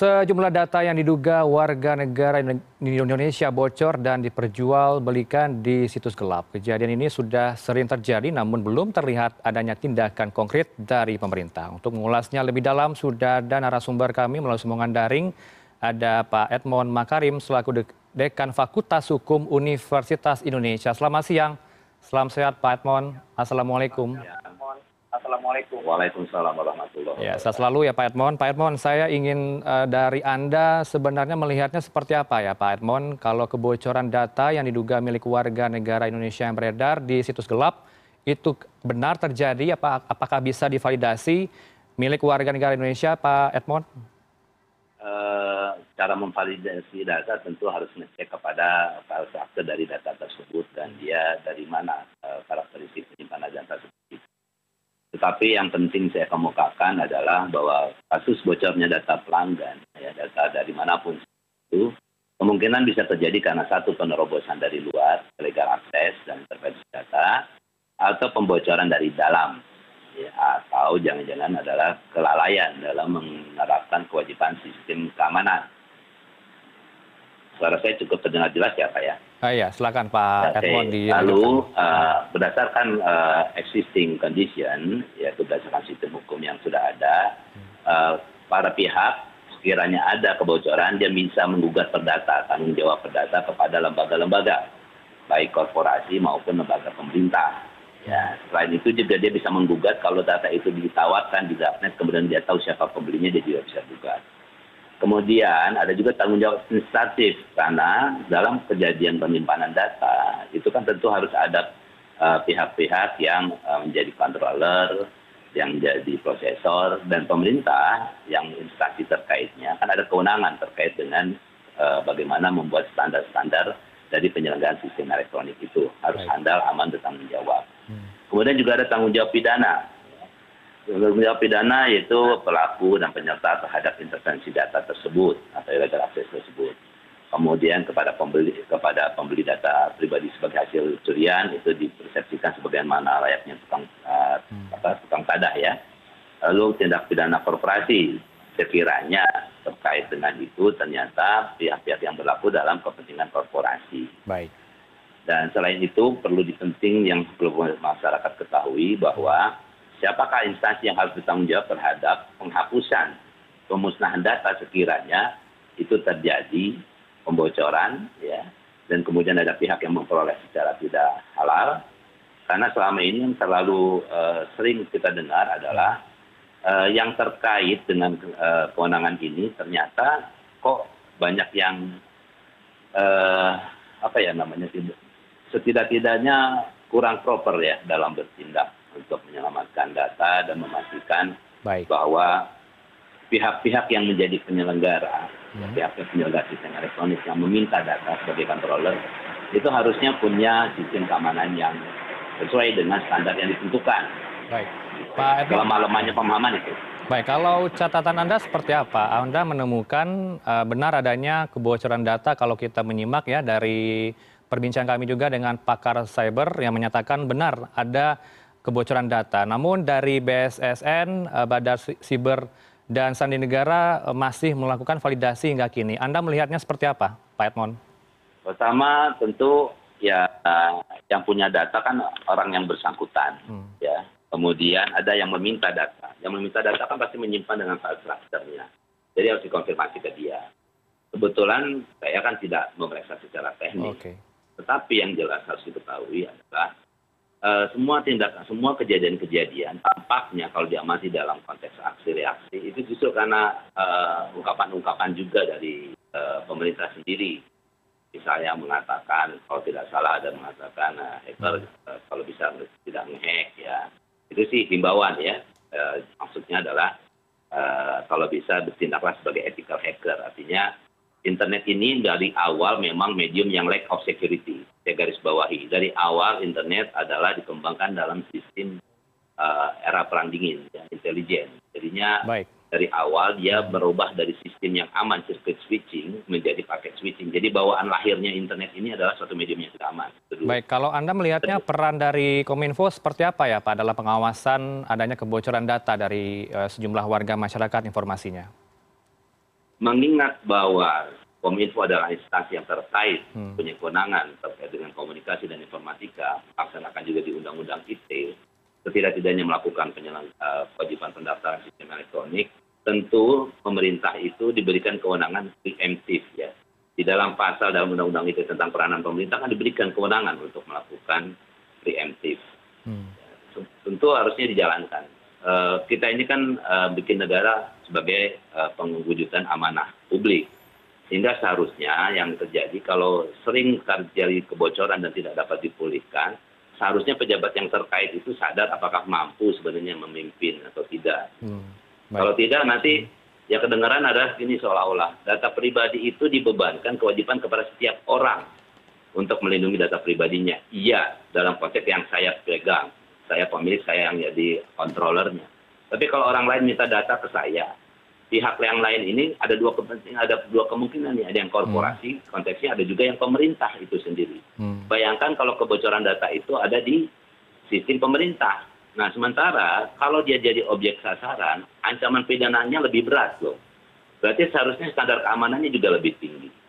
sejumlah data yang diduga warga negara indonesia bocor dan diperjualbelikan di situs gelap. Kejadian ini sudah sering terjadi namun belum terlihat adanya tindakan konkret dari pemerintah. Untuk mengulasnya lebih dalam sudah ada narasumber kami melalui sambungan daring. Ada pak edmond makarim selaku dekan fakultas hukum universitas indonesia. Selamat siang. Selamat sehat pak edmond. Assalamualaikum Assalamualaikum. Waalaikumsalam warahmatullahi Ya, saya selalu ya Pak Edmond. Pak Edmond, saya ingin uh, dari Anda sebenarnya melihatnya seperti apa ya Pak Edmond kalau kebocoran data yang diduga milik warga negara Indonesia yang beredar di situs gelap itu benar terjadi apa apakah bisa divalidasi milik warga negara Indonesia Pak Edmond? Uh, cara memvalidasi data tentu harus ngecek kepada akte dari data tersebut dan dia dari mana uh, karakteristik penyimpanan data tersebut tetapi yang penting saya kemukakan adalah bahwa kasus bocornya data pelanggan ya data dari mana pun itu kemungkinan bisa terjadi karena satu penerobosan dari luar illegal akses dan intervensi data atau pembocoran dari dalam ya, atau jangan-jangan adalah kelalaian dalam menerapkan kewajiban sistem keamanan suara saya cukup terdengar jelas ya Pak ya? Ah, ya, silakan Pak Edmond di Lalu uh, berdasarkan uh, existing condition, yaitu berdasarkan sistem hukum yang sudah ada, uh, para pihak sekiranya ada kebocoran, dia bisa menggugat perdata, tanggung jawab perdata kepada lembaga-lembaga, baik korporasi maupun lembaga pemerintah. Ya, selain itu juga dia bisa menggugat kalau data itu ditawarkan di darknet, kemudian dia tahu siapa pembelinya, dia juga bisa gugat kemudian ada juga tanggung jawab administratif karena dalam kejadian penyimpanan data. Itu kan tentu harus ada eh, pihak-pihak yang eh, menjadi controller yang menjadi prosesor dan pemerintah yang instansi terkaitnya. Kan ada kewenangan terkait dengan uh, bagaimana membuat standar-standar dari penyelenggaraan sistem elektronik itu. Harus handal aman dan tanggung jawab. Hmm. kemudian juga ada tanggung jawab pidana jawab pidana yaitu pelaku dan penyerta terhadap intervensi data tersebut atau illegal access tersebut kemudian kepada pembeli kepada pembeli data pribadi sebagai hasil curian itu dipersepsikan sebagaimana layaknya tukang uh, apa tukang tadah ya lalu tindak pidana korporasi sekiranya terkait dengan itu ternyata pihak-pihak yang berlaku dalam kepentingan korporasi. Baik. Dan selain itu perlu dipenting yang perlu masyarakat ketahui bahwa siapakah instansi yang harus bertanggung jawab terhadap penghapusan pemusnahan data sekiranya itu terjadi pembocoran ya dan kemudian ada pihak yang memperoleh secara tidak halal? Karena selama ini yang terlalu uh, sering kita dengar adalah uh, yang terkait dengan uh, kewenangan ini ternyata kok banyak yang uh, apa ya namanya setidak-tidaknya kurang proper ya dalam bertindak untuk menyelamatkan data dan memastikan bahwa pihak pihak yang menjadi penyelenggara hmm. pihak pihak penyelenggara sistem elektronik yang meminta data sebagai controller itu harusnya punya sistem keamanan yang sesuai dengan standar yang ditentukan. Baik. Pak Edwin. Kelemahannya pemahaman itu. Baik, kalau catatan Anda seperti apa? Anda menemukan uh, benar adanya kebocoran data kalau kita menyimak ya dari perbincangan kami juga dengan pakar cyber yang menyatakan benar ada kebocoran data. Namun dari BSSN, eh, Badar Siber dan Sandi Negara eh, masih melakukan validasi hingga kini. Anda melihatnya seperti apa, Pak Edmond? Pertama tentu ya yang punya data kan orang yang bersangkutan, hmm. ya. Kemudian ada yang meminta data. Yang meminta data kan pasti menyimpan dengan file. Jadi harus dikonfirmasi ke dia. Kebetulan saya kan tidak memeriksa secara teknis. Okay. Tetapi yang jelas harus diketahui adalah semua tindakan semua kejadian kejadian tampaknya kalau diamati dalam konteks aksi reaksi itu justru karena uh, ungkapan-ungkapan juga dari uh, pemerintah sendiri. Misalnya mengatakan kalau tidak salah ada mengatakan hacker kalau bisa tidak ngehack ya. Itu sih himbauan ya. Maksudnya adalah kalau bisa bertindaklah sebagai ethical hacker. Artinya internet ini dari awal memang medium yang lack of security. Saya garis bawahi. Dari awal internet adalah dikembangkan dalam sistem uh, era perang dingin yang intelijen. Jadinya Baik. dari awal dia berubah dari sistem yang aman circuit switching menjadi paket switching. Jadi bawaan lahirnya internet ini adalah suatu medium yang tidak aman. Kedua. baik kalau anda melihatnya peran dari kominfo seperti apa ya pak dalam pengawasan adanya kebocoran data dari uh, sejumlah warga masyarakat informasinya mengingat bahwa kominfo adalah instansi yang terkait hmm. punya kewenangan terkait dengan komunikasi dan informatika laksanakan juga di undang-undang ite setidak-tidaknya melakukan penyelang, uh, kewajiban pendaftaran sistem elektronik tentu pemerintah itu diberikan kewenangan preemptif ya di dalam pasal dalam undang-undang itu tentang peranan pemerintah kan diberikan kewenangan untuk melakukan preemptif hmm. tentu harusnya dijalankan uh, kita ini kan uh, bikin negara sebagai uh, pengwujudan amanah publik. Sehingga seharusnya yang terjadi kalau sering terjadi kebocoran dan tidak dapat dipulihkan seharusnya pejabat yang terkait itu sadar apakah mampu sebenarnya memimpin atau tidak. Hmm, kalau tidak nanti ya kedengaran adalah ini seolah-olah data pribadi itu dibebankan kewajiban kepada setiap orang untuk melindungi data pribadinya. Iya dalam konteks yang saya pegang saya pemilik saya yang jadi controllernya tapi kalau orang lain minta data ke saya pihak yang lain ini ada dua kepentingan ada dua kemungkinan nih. Ada yang korporasi hmm. konteksnya ada juga yang pemerintah itu sendiri. Hmm. bayangkan kalau kebocoran data itu ada di sistem pemerintah. Nah sementara kalau dia jadi objek sasaran ancaman pidananya lebih berat loh. Berarti seharusnya standar keamanannya juga lebih tinggi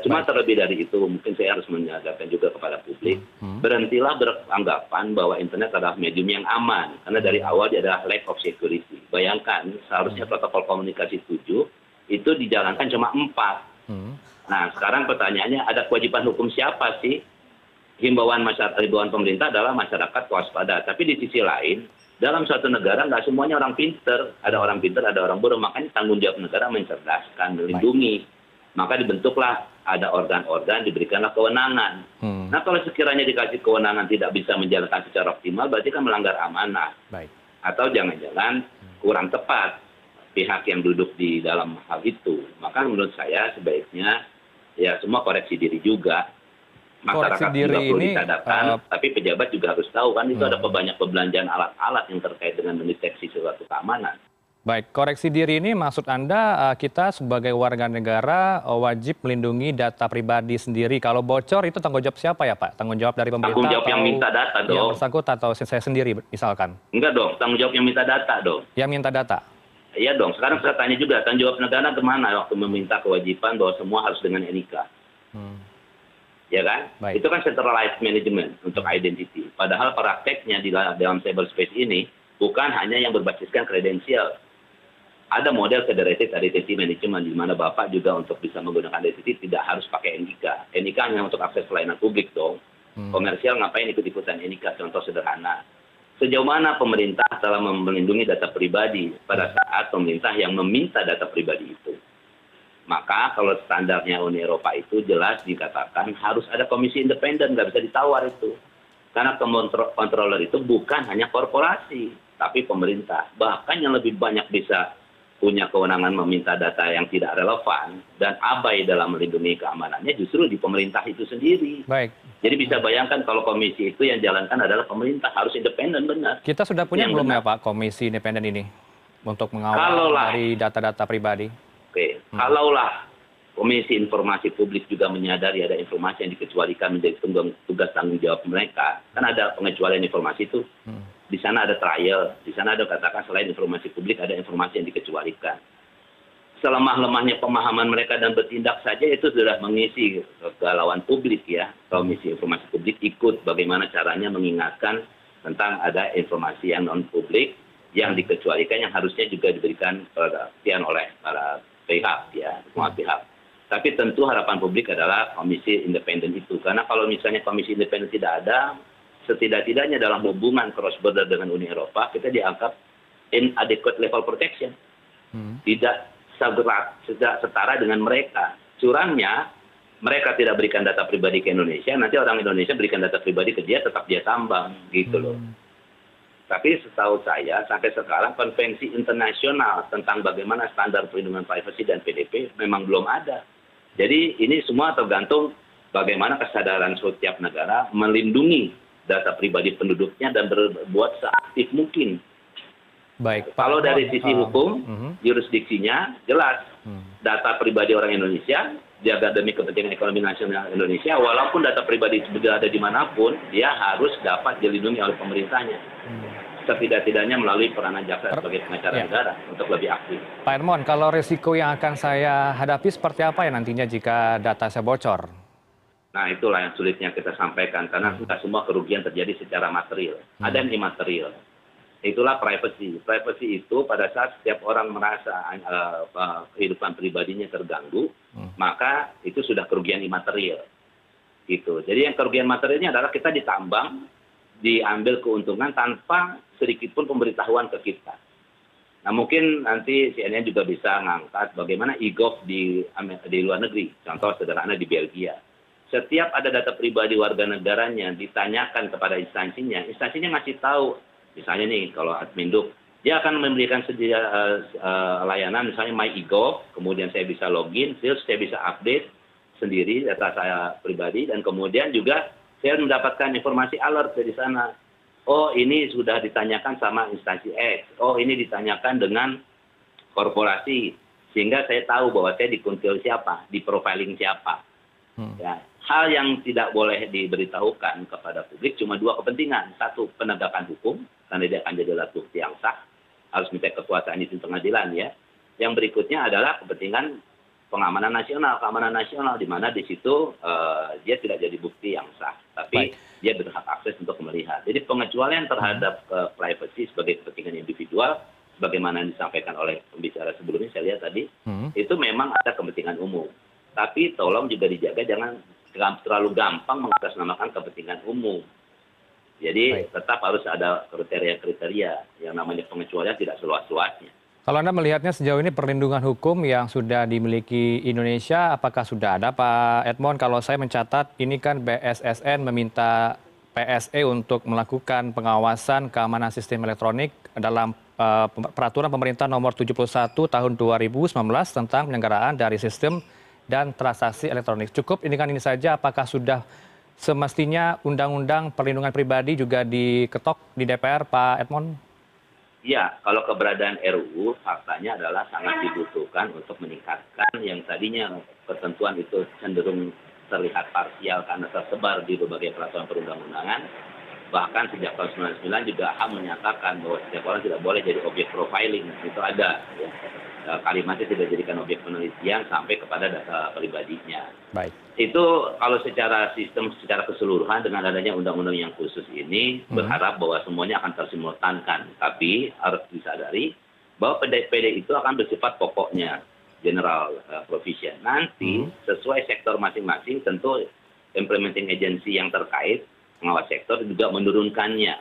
cuma terlebih dari itu mungkin saya harus menyadarkan juga kepada publik hmm. berhentilah beranggapan bahwa internet adalah medium yang aman karena dari awal dia adalah lack of security. Bayangkan seharusnya hmm. protokol komunikasi tujuh itu dijalankan cuma empat. Hmm. nah sekarang pertanyaannya ada kewajiban hukum siapa sih? Himbauan masyarakat himbauan pemerintah adalah masyarakat waspada. Tapi di sisi lain dalam suatu negara nggak semuanya orang pinter. Ada orang pinter ada orang bodoh. Makanya tanggung jawab negara mencerdaskan melindungi. Maka dibentuklah ada organ organ diberikanlah kewenangan hmm. nah kalau sekiranya dikasih kewenangan tidak bisa menjalankan secara optimal berarti kan melanggar amanah Baik. atau jangan jangan kurang tepat pihak yang duduk di dalam hal itu maka menurut saya sebaiknya ya semua koreksi diri juga masyarakat diri juga perlu disadarkan uh, tapi pejabat juga harus tahu kan itu hmm. ada banyak perbelanjaan alat-alat yang terkait dengan mendeteksi suatu keamanan baik koreksi diri ini maksud anda eh, kita sebagai warga negara eh, wajib melindungi data pribadi sendiri. Kalau bocor itu tanggung jawab siapa ya pak? Tanggung jawab dari pemerintah tanggung jawab yang minta data dong. yang bersangkutan atau saya sendiri misalkan? Enggak dong. Tanggung jawab yang minta data dong. Yang minta data? Iya dong. Sekarang saya tanya juga tanggung jawab negara ke mana waktu meminta kewajiban bahwa semua harus dengan nik hmm. ya kan? Baik. itu kan centralized management untuk identity. Padahal prakteknya di dalam cyberspace ini bukan hanya yang berbasiskan kredensial ada model federated identity management di mana bapak juga untuk bisa menggunakan identity tidak harus pakai nik nik hanya untuk akses pelayanan publik dong. Hmm. komersial ngapain ikut ikutan nik contoh sederhana. Sejauh mana pemerintah telah melindungi data pribadi pada saat pemerintah yang meminta data pribadi itu? Maka kalau standarnya Uni Eropa itu jelas dikatakan harus ada komisi independen nggak bisa ditawar itu. Karena controller itu bukan hanya korporasi tapi pemerintah. Bahkan yang lebih banyak bisa punya kewenangan meminta data yang tidak relevan dan abai dalam melindungi keamanannya justru di pemerintah itu sendiri. Baik. Jadi bisa bayangkan kalau komisi itu yang jalankan adalah pemerintah harus independen benar. Kita sudah punya belum ya Pak komisi independen ini untuk mengawal kalaulah, dari data-data pribadi? Oke, hmm. kalaulah Komisi Informasi Publik juga menyadari ada informasi yang dikecualikan menjadi tugas tanggung jawab mereka, kan ada pengecualian informasi itu. Hmm di sana ada trial di sana ada katakan selain informasi publik ada informasi yang dikecualikan. Selemah lemahnya pemahaman mereka dan bertindak saja itu sudah mengisi kegalauan publik ya. Komisi informasi publik ikut bagaimana caranya mengingatkan tentang ada informasi yang non publik yang dikecualikan yang harusnya juga diberikan perhatian oleh para pihak ya semua pihak. Tapi tentu harapan publik adalah komisi independen itu. Karena kalau misalnya komisi independen tidak ada setidak-tidaknya dalam hubungan cross border dengan Uni Eropa kita dianggap inadequate level protection. Hmm. Tidak segerak, tidak setara dengan mereka. Curangnya mereka tidak berikan data pribadi ke Indonesia, nanti orang Indonesia berikan data pribadi ke dia tetap dia tambang gitu loh. Hmm. Tapi setahu saya sampai sekarang konvensi internasional tentang bagaimana standar perlindungan privasi dan PDP memang belum ada. Jadi ini semua tergantung bagaimana kesadaran setiap negara melindungi data pribadi penduduknya dan berbuat seaktif mungkin. Baik. Pak, Kalau dari sisi uh, hukum, uh, uh, jurisdiksinya jelas uh, data pribadi orang Indonesia jaga demi kepentingan ekonomi nasional Indonesia, walaupun data pribadi berada di mana pun, dia harus dapat dilindungi oleh pemerintahnya. Uh, setidak-tidaknya melalui peranan jaksa sebagai pengacara ya. negara untuk lebih aktif. Pak Hermon, kalau risiko yang akan saya hadapi seperti apa ya nantinya jika data saya bocor? Nah itulah yang sulitnya kita sampaikan karena tidak semua kerugian terjadi secara material, hmm. ada yang imaterial. Itulah privacy. Privacy itu pada saat setiap orang merasa uh, uh, kehidupan pribadinya terganggu, hmm. maka itu sudah kerugian imaterial. Gitu. Jadi yang kerugian materialnya adalah kita ditambang, diambil keuntungan tanpa sedikit pun pemberitahuan ke kita. Nah mungkin nanti CNN juga bisa ngangkat bagaimana e-gov di, di luar negeri. Contoh sederhana di Belgia. Setiap ada data pribadi warga negaranya ditanyakan kepada instansinya, instansinya ngasih tahu. Misalnya nih kalau adminduk, dia akan memberikan sedia uh, uh, layanan misalnya My e-gov, kemudian saya bisa login, saya bisa update sendiri data saya pribadi, dan kemudian juga saya mendapatkan informasi alert dari sana oh ini sudah ditanyakan sama instansi X, oh ini ditanyakan dengan korporasi, sehingga saya tahu bahwa saya dikuntil siapa, di profiling siapa. Hmm. Ya, hal yang tidak boleh diberitahukan kepada publik cuma dua kepentingan. Satu, penegakan hukum, karena dia akan jadi alat bukti yang sah, harus minta kekuasaan itu pengadilan ya. Yang berikutnya adalah kepentingan pengamanan nasional, keamanan nasional, di mana di situ uh, dia tidak jadi bukti yang sah, tapi Baik. dia berhak akses untuk melihat. Jadi pengecualian terhadap uh, privacy sebagai kepentingan individual, sebagaimana disampaikan oleh pembicara sebelumnya, saya lihat tadi, hmm. itu memang ada kepentingan umum. Tapi tolong juga dijaga jangan terlalu gampang mengatasnamakan kepentingan umum. Jadi Baik. tetap harus ada kriteria-kriteria yang namanya pengecualian tidak seluas-luasnya. Kalau Anda melihatnya sejauh ini perlindungan hukum yang sudah dimiliki Indonesia, apakah sudah ada Pak Edmond? Kalau saya mencatat, ini kan BSSN meminta PSE untuk melakukan pengawasan keamanan sistem elektronik dalam uh, peraturan pemerintah nomor 71 tahun 2019 tentang penyelenggaraan dari sistem dan transaksi elektronik. Cukup ini kan ini saja, apakah sudah semestinya undang-undang perlindungan pribadi juga diketok di DPR, Pak Edmond? ya kalau keberadaan ruu faktanya adalah sangat dibutuhkan untuk meningkatkan yang tadinya ketentuan itu cenderung terlihat parsial karena tersebar di berbagai peraturan perundang-undangan bahkan sejak tahun 99 juga HAM menyatakan bahwa setiap orang tidak boleh jadi objek profiling itu ada ya. Eh, kalimatnya tidak dijadikan objek penelitian sampai kepada data pribadinya. Baik. Itu kalau secara sistem secara keseluruhan dengan adanya undang-undang yang khusus ini hmm. berharap bahwa semuanya akan tersimultankan. Tapi harus disadari bahwa PD-PD itu akan bersifat pokoknya general uh, provision. Nanti hmm. sesuai sektor masing-masing tentu implementing agency yang terkait pengawas sektor juga menurunkannya.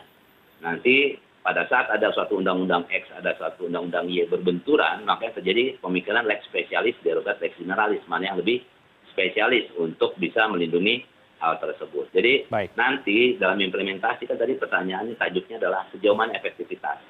Nanti pada saat ada suatu undang-undang X, ada suatu undang-undang Y berbenturan, maka terjadi pemikiran lex spesialis, derogat lex generalis, mana yang lebih spesialis untuk bisa melindungi hal tersebut. Jadi Baik. nanti dalam implementasi kan tadi pertanyaannya tajuknya adalah sejauh mana efektivitas.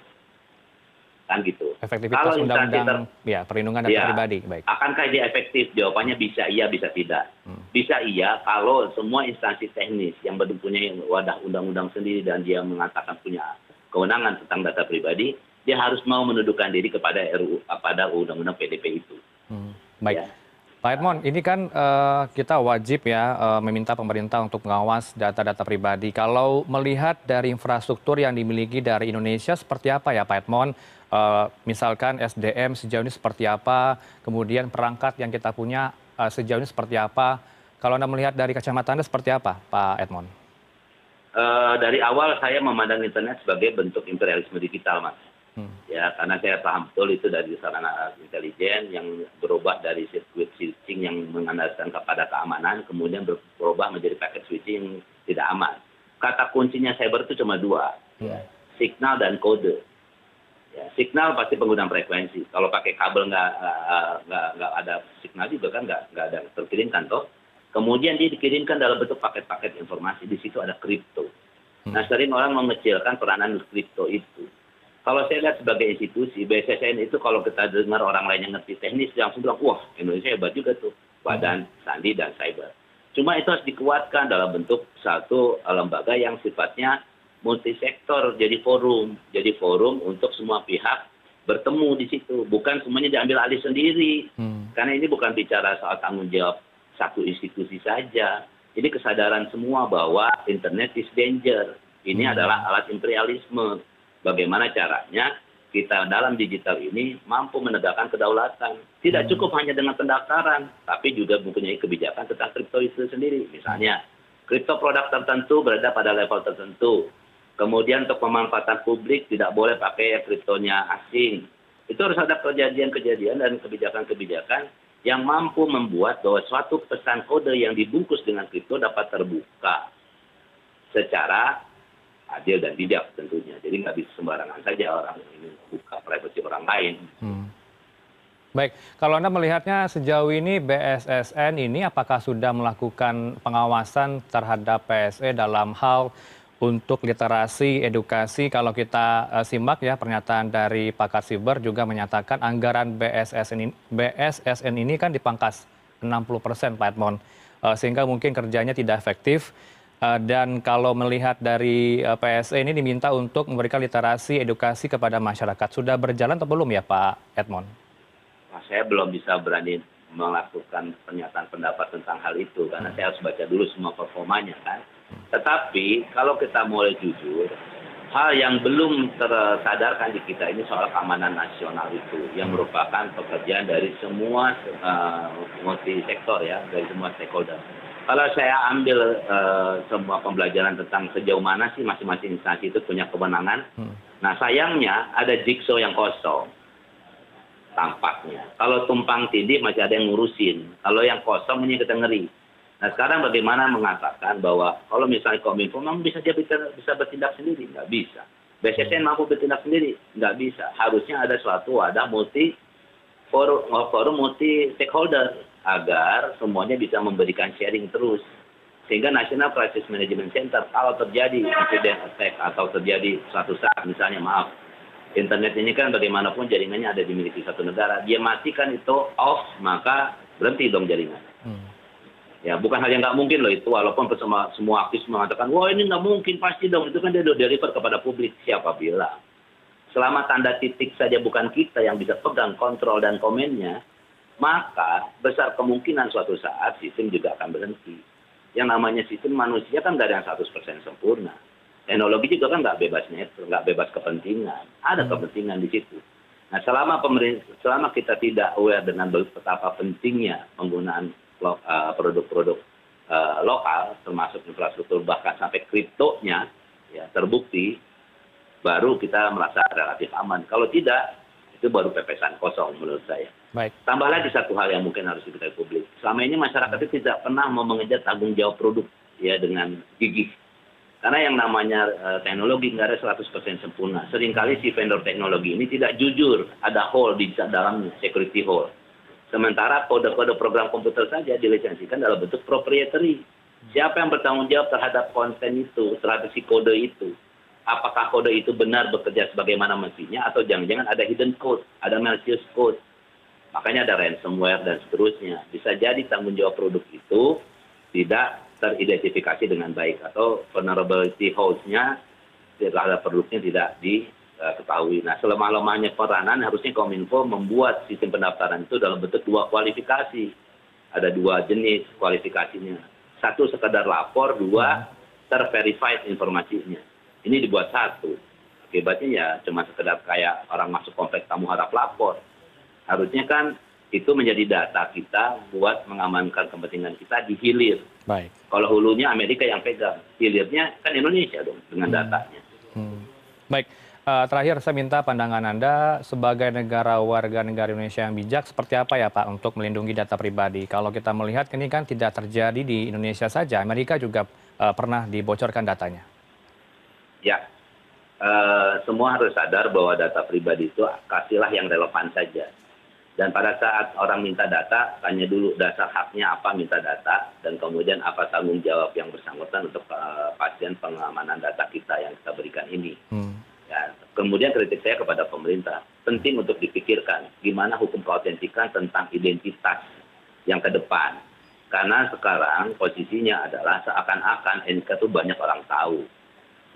Kan gitu. Efektivitas Kalau undang-undang ya, perlindungan data ya, pribadi. Baik. Akankah dia efektif? Jawabannya bisa iya, bisa tidak. Hmm. Bisa iya kalau semua instansi teknis yang mempunyai wadah undang-undang sendiri dan dia mengatakan punya kewenangan tentang data pribadi, dia harus mau menundukkan diri kepada RUU pada undang-undang PDP itu. Hmm, baik. Ya. Pak Edmond, ini kan uh, kita wajib ya uh, meminta pemerintah untuk mengawas data-data pribadi. Kalau melihat dari infrastruktur yang dimiliki dari Indonesia seperti apa ya Pak Edmond? Uh, misalkan SDM sejauh ini seperti apa, kemudian perangkat yang kita punya uh, sejauh ini seperti apa. Kalau Anda melihat dari kacamata Anda seperti apa Pak Edmond? Eh, dari awal saya memandang internet sebagai bentuk imperialisme digital mas hmm. ya karena saya paham betul itu dari sarana intelijen yang berubah dari sirkuit switching yang mengandalkan kepada keamanan kemudian berubah menjadi paket switching tidak aman kata kuncinya cyber itu cuma dua hmm. ya, signal dan kode ya, signal pasti penggunaan frekuensi kalau pakai kabel nggak nggak nggak ada signal juga kan nggak nggak ada terkirimkan toh kemudian dia dikirimkan dalam bentuk paket-paket informasi. Di situ ada kripto. Nah sering orang mengecilkan peranan kripto itu. Kalau saya lihat sebagai institusi BSSN itu kalau kita dengar orang lain yang ngerti teknis langsung bilang wah Indonesia hebat juga tuh badan sandi dan cyber. Cuma itu harus dikuatkan dalam bentuk satu lembaga yang sifatnya multisektor jadi forum. Jadi forum untuk semua pihak bertemu di situ. Bukan semuanya diambil alih sendiri. Hmm. karena ini bukan bicara soal tanggung jawab satu institusi saja. Ini kesadaran semua bahwa internet is danger. Ini hmm. adalah alat imperialisme. bagaimana caranya kita dalam digital ini mampu menegakkan kedaulatan. Tidak cukup hanya dengan pendaftaran, tapi juga mempunyai kebijakan tentang kripto itu sendiri. Misalnya, kripto produk tertentu berada pada level tertentu. Kemudian untuk pemanfaatan publik tidak boleh pakai kriptonya asing. Itu harus ada kejadian-kejadian dan kebijakan-kebijakan yang mampu membuat bahwa suatu pesan kode yang dibungkus dengan kripto dapat terbuka secara adil dan bijak tentunya. Jadi nggak bisa sembarangan saja orang ini buka privasi orang lain. Hmm. Baik, kalau Anda melihatnya sejauh ini BSSN ini apakah sudah melakukan pengawasan terhadap PSE dalam hal untuk literasi, edukasi. Kalau kita uh, simak ya pernyataan dari pakar siber juga menyatakan anggaran BSSN ini, BSSN ini kan dipangkas 60 persen Pak Edmond. Uh, sehingga mungkin kerjanya tidak efektif. Eh, dan kalau melihat dari eh, pse ini diminta untuk memberikan literasi edukasi kepada masyarakat sudah berjalan atau belum ya pak edmond saya belum bisa berani melakukan pernyataan pendapat tentang hal itu karena saya harus baca dulu semua performanya kan. Tetapi kalau kita mulai jujur, hal yang belum tersadarkan di kita ini soal keamanan nasional itu yang merupakan pekerjaan dari semua uh, multi sektor ya, dari semua stakeholder kalau saya ambil uh, semua pembelajaran tentang sejauh mana sih masing-masing instansi itu punya kewenangan, hmm. nah sayangnya ada jigsaw yang kosong tampaknya. Kalau tumpang tindih masih ada yang ngurusin. Kalau yang kosong ini kita ngeri. Nah sekarang bagaimana mengatakan bahwa kalau misalnya Kominfo memang bisa dia bisa, bertindak sendiri? Nggak bisa. BSSN mampu bertindak sendiri? Nggak bisa. Harusnya ada suatu wadah multi forum, forum multi stakeholder agar semuanya bisa memberikan sharing terus sehingga National Crisis Management Center kalau terjadi insiden attack atau terjadi suatu saat misalnya maaf internet ini kan bagaimanapun jaringannya ada dimiliki satu negara dia matikan itu off maka berhenti dong jaringan hmm. Ya bukan hal yang nggak mungkin loh itu walaupun semua semua aktif mengatakan wah ini nggak mungkin pasti dong itu kan dia udah deliver kepada publik siapa bilang selama tanda titik saja bukan kita yang bisa pegang kontrol dan komennya maka besar kemungkinan suatu saat sistem juga akan berhenti. Yang namanya sistem manusia kan nggak ada yang 100% sempurna. Teknologi juga kan nggak bebas netral, nggak bebas kepentingan. Ada hmm. kepentingan di situ. Nah, selama selama kita tidak aware dengan betapa pentingnya penggunaan uh, produk-produk uh, lokal, termasuk infrastruktur bahkan sampai kriptonya, ya terbukti, baru kita merasa relatif aman. Kalau tidak, itu baru pepesan kosong menurut saya. Baik. Tambah lagi satu hal yang mungkin harus diketahui publik. Selama ini masyarakat itu tidak pernah mau mengejar tanggung jawab produk ya dengan gigih. Karena yang namanya uh, teknologi nggak ada 100% sempurna. Seringkali si vendor teknologi ini tidak jujur, ada hole di dalam security hole. Sementara kode-kode program komputer saja dilisensikan dalam bentuk proprietary. Siapa yang bertanggung jawab terhadap konten itu, si kode itu? apakah kode itu benar bekerja sebagaimana mestinya atau jangan-jangan ada hidden code, ada malicious code. Makanya ada ransomware dan seterusnya. Bisa jadi tanggung jawab produk itu tidak teridentifikasi dengan baik atau vulnerability host-nya terhadap produknya tidak diketahui. Nah, selemah-lemahnya peranan harusnya Kominfo membuat sistem pendaftaran itu dalam bentuk dua kualifikasi. Ada dua jenis kualifikasinya. Satu sekedar lapor, dua terverified informasinya ini dibuat satu akibatnya ya cuma sekedar kayak orang masuk kompleks tamu harap lapor harusnya kan itu menjadi data kita buat mengamankan kepentingan kita di hilir. Baik. Kalau hulunya Amerika yang pegang, hilirnya kan Indonesia dong dengan hmm. datanya. Hmm. Baik, terakhir saya minta pandangan Anda sebagai negara warga negara Indonesia yang bijak seperti apa ya Pak untuk melindungi data pribadi. Kalau kita melihat ini kan tidak terjadi di Indonesia saja, Amerika juga uh, pernah dibocorkan datanya ya eh, semua harus sadar bahwa data pribadi itu kasihlah yang relevan saja. Dan pada saat orang minta data, tanya dulu dasar haknya apa minta data, dan kemudian apa tanggung jawab yang bersangkutan untuk uh, pasien pengamanan data kita yang kita berikan ini. Hmm. Kemudian kritik saya kepada pemerintah, penting untuk dipikirkan gimana hukum keautentikan tentang identitas yang ke depan. Karena sekarang posisinya adalah seakan-akan NK itu banyak orang tahu.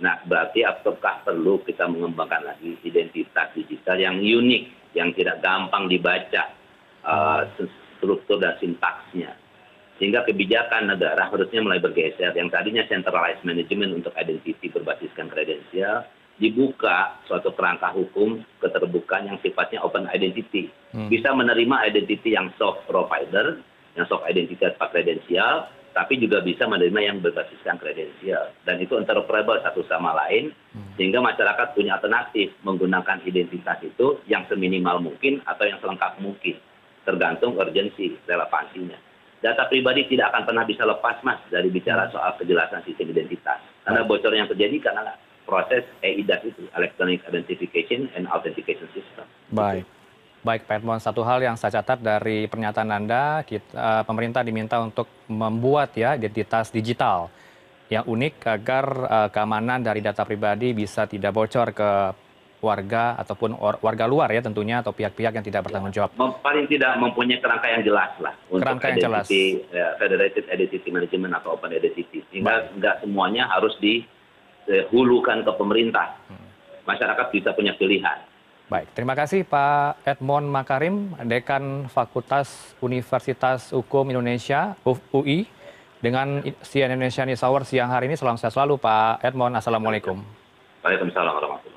Nah berarti apakah perlu kita mengembangkan lagi identitas digital yang unik yang tidak gampang dibaca uh, struktur dan sintaksnya? Sehingga kebijakan negara harusnya mulai bergeser. Yang tadinya centralized management untuk identity berbasiskan kredensial dibuka suatu kerangka hukum keterbukaan yang sifatnya open identity. Bisa menerima identity yang soft provider, yang soft identity tanpa kredensial, tapi juga bisa menerima yang berbasiskan kredensial. Dan itu interoperable satu sama lain, sehingga masyarakat punya alternatif menggunakan identitas itu yang seminimal mungkin atau yang selengkap mungkin, tergantung urgensi, relevansinya. Data pribadi tidak akan pernah bisa lepas, Mas, dari bicara soal kejelasan sistem identitas. Karena bocor yang terjadi karena proses EIDAS itu, Electronic Identification and Authentication System. Baik. Baik, Pak Edmond, satu hal yang saya catat dari pernyataan Anda, kita, uh, pemerintah diminta untuk membuat ya identitas digital yang unik agar uh, keamanan dari data pribadi bisa tidak bocor ke warga ataupun or, warga luar ya tentunya atau pihak-pihak yang tidak bertanggung jawab. Mem, paling tidak mempunyai kerangka yang jelas lah untuk kerangka yang jelas. Ya, Federated Identity Management atau Open Identity, sehingga nggak semuanya harus dihulukan ke pemerintah. Masyarakat bisa punya pilihan Baik, terima kasih Pak Edmond Makarim, Dekan Fakultas Universitas Hukum Indonesia, UI. Dengan CNN Indonesia News Hour siang hari ini, selamat siang selalu Pak Edmond. Assalamualaikum. Waalaikumsalam warahmatullahi